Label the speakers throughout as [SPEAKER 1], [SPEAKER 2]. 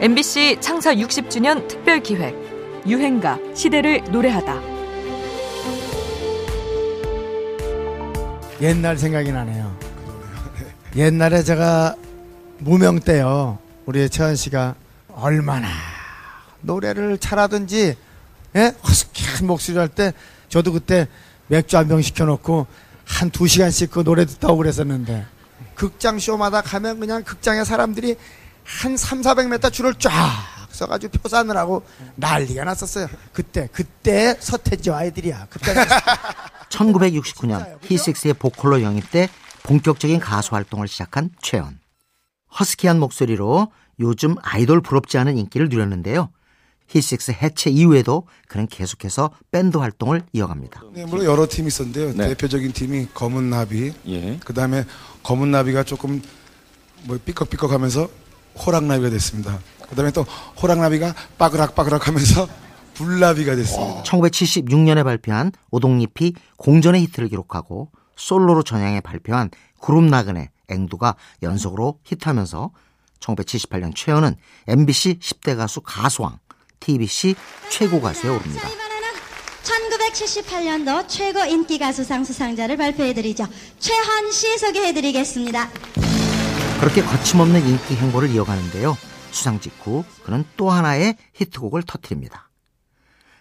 [SPEAKER 1] MBC 창사 60주년 특별 기획 유행가 시대를 노래하다.
[SPEAKER 2] 옛날 생각이 나네요. 옛날에 제가 무명 때요. 우리 채원 씨가 얼마나 노래를 잘하든지 예? 허스키한 목소리 할 때 저도 그때 맥주 한 병 시켜놓고 한 두 시간씩 그 노래 듣다고 그랬었는데 극장 쇼마다 가면 그냥 극장에 사람들이 한 3, 400m 줄을 쫙 서가지고 표산을 하고 난리가 났었어요. 그때 그때 서태지와 아이들이야. 그때
[SPEAKER 3] 1969년 히식스의 보컬로 영입 돼 본격적인 가수 활동을 시작한 최연. 허스키한 목소리로 요즘 아이돌 부럽지 않은 인기를 누렸는데요. 히식스 해체 이후에도 그는 계속해서 밴드 활동을 이어갑니다.
[SPEAKER 4] 네, 물론 여러 팀이 있었는데요.
[SPEAKER 5] 네.
[SPEAKER 4] 대표적인 팀이 검은 나비.
[SPEAKER 5] 예.
[SPEAKER 4] 그 다음에 검은 나비가 조금 뭐 삐걱삐걱하면서 호랑나비가 됐습니다. 그 다음에 또 호랑나비가 빠그락빠그락 하면서 불나비가 됐습니다.
[SPEAKER 3] 1976년에 발표한 오동잎이 공전의 히트를 기록하고 솔로로 전향해 발표한 그룹 나그네 앵두가 연속으로 히트하면서 1978년 최연은 MBC 10대 가수 가수왕, TBC 최고 가수에 오릅니다.
[SPEAKER 6] 자, 이번에는 1978년도 최고 인기 가수상 수상자를 발표해드리죠. 최한 씨 소개해드리겠습니다.
[SPEAKER 3] 그렇게 거침없는 인기 행보를 이어가는데요. 수상 직후 그는 또 하나의 히트곡을 터뜨립니다.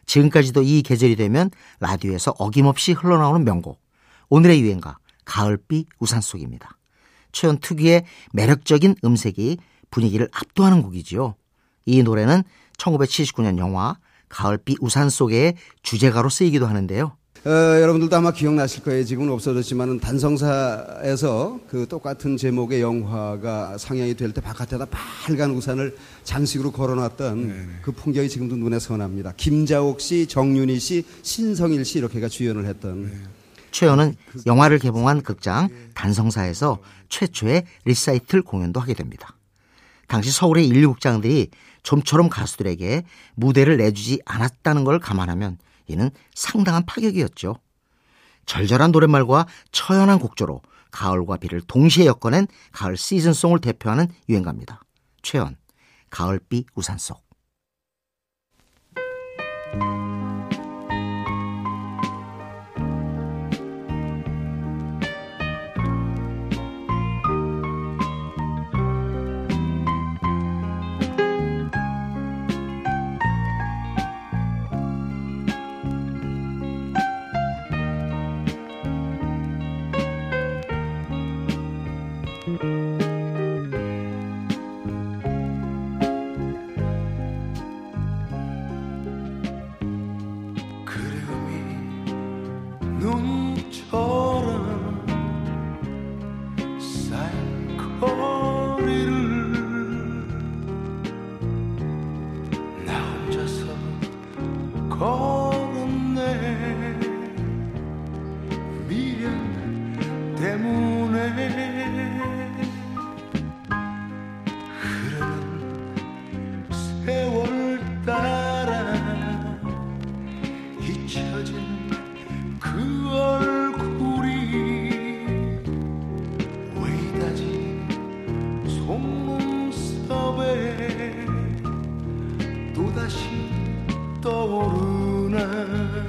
[SPEAKER 3] 지금까지도 이 계절이 되면 라디오에서 어김없이 흘러나오는 명곡. 오늘의 유행가 가을비 우산 속입니다. 최연 특유의 매력적인 음색이 분위기를 압도하는 곡이지요. 이 노래는 1979년 영화 가을비 우산 속의 주제가로 쓰이기도 하는데요.
[SPEAKER 7] 어, 여러분들도 아마 기억나실 거예요. 지금은 없어졌지만 단성사에서 그 똑같은 제목의 영화가 상영이 될 때 바깥에다 빨간 우산을 장식으로 걸어놨던 그 풍경이 지금도 눈에 선합니다. 김자옥 씨, 정윤희 씨, 신성일 씨 이렇게가 주연을 했던
[SPEAKER 3] 최연은 영화를 개봉한 극장 단성사에서 최초의 리사이틀 공연도 하게 됩니다. 당시 서울의 인류 극장들이 좀처럼 가수들에게 무대를 내주지 않았다는 걸 감안하면 이는 상당한 파격이었죠. 절절한 노랫말과 처연한 곡조로 가을과 비를 동시에 엮어낸 가을 시즌송을 대표하는 유행가입니다. 최연, 가을비 우산 속.
[SPEAKER 8] 그 떠오르나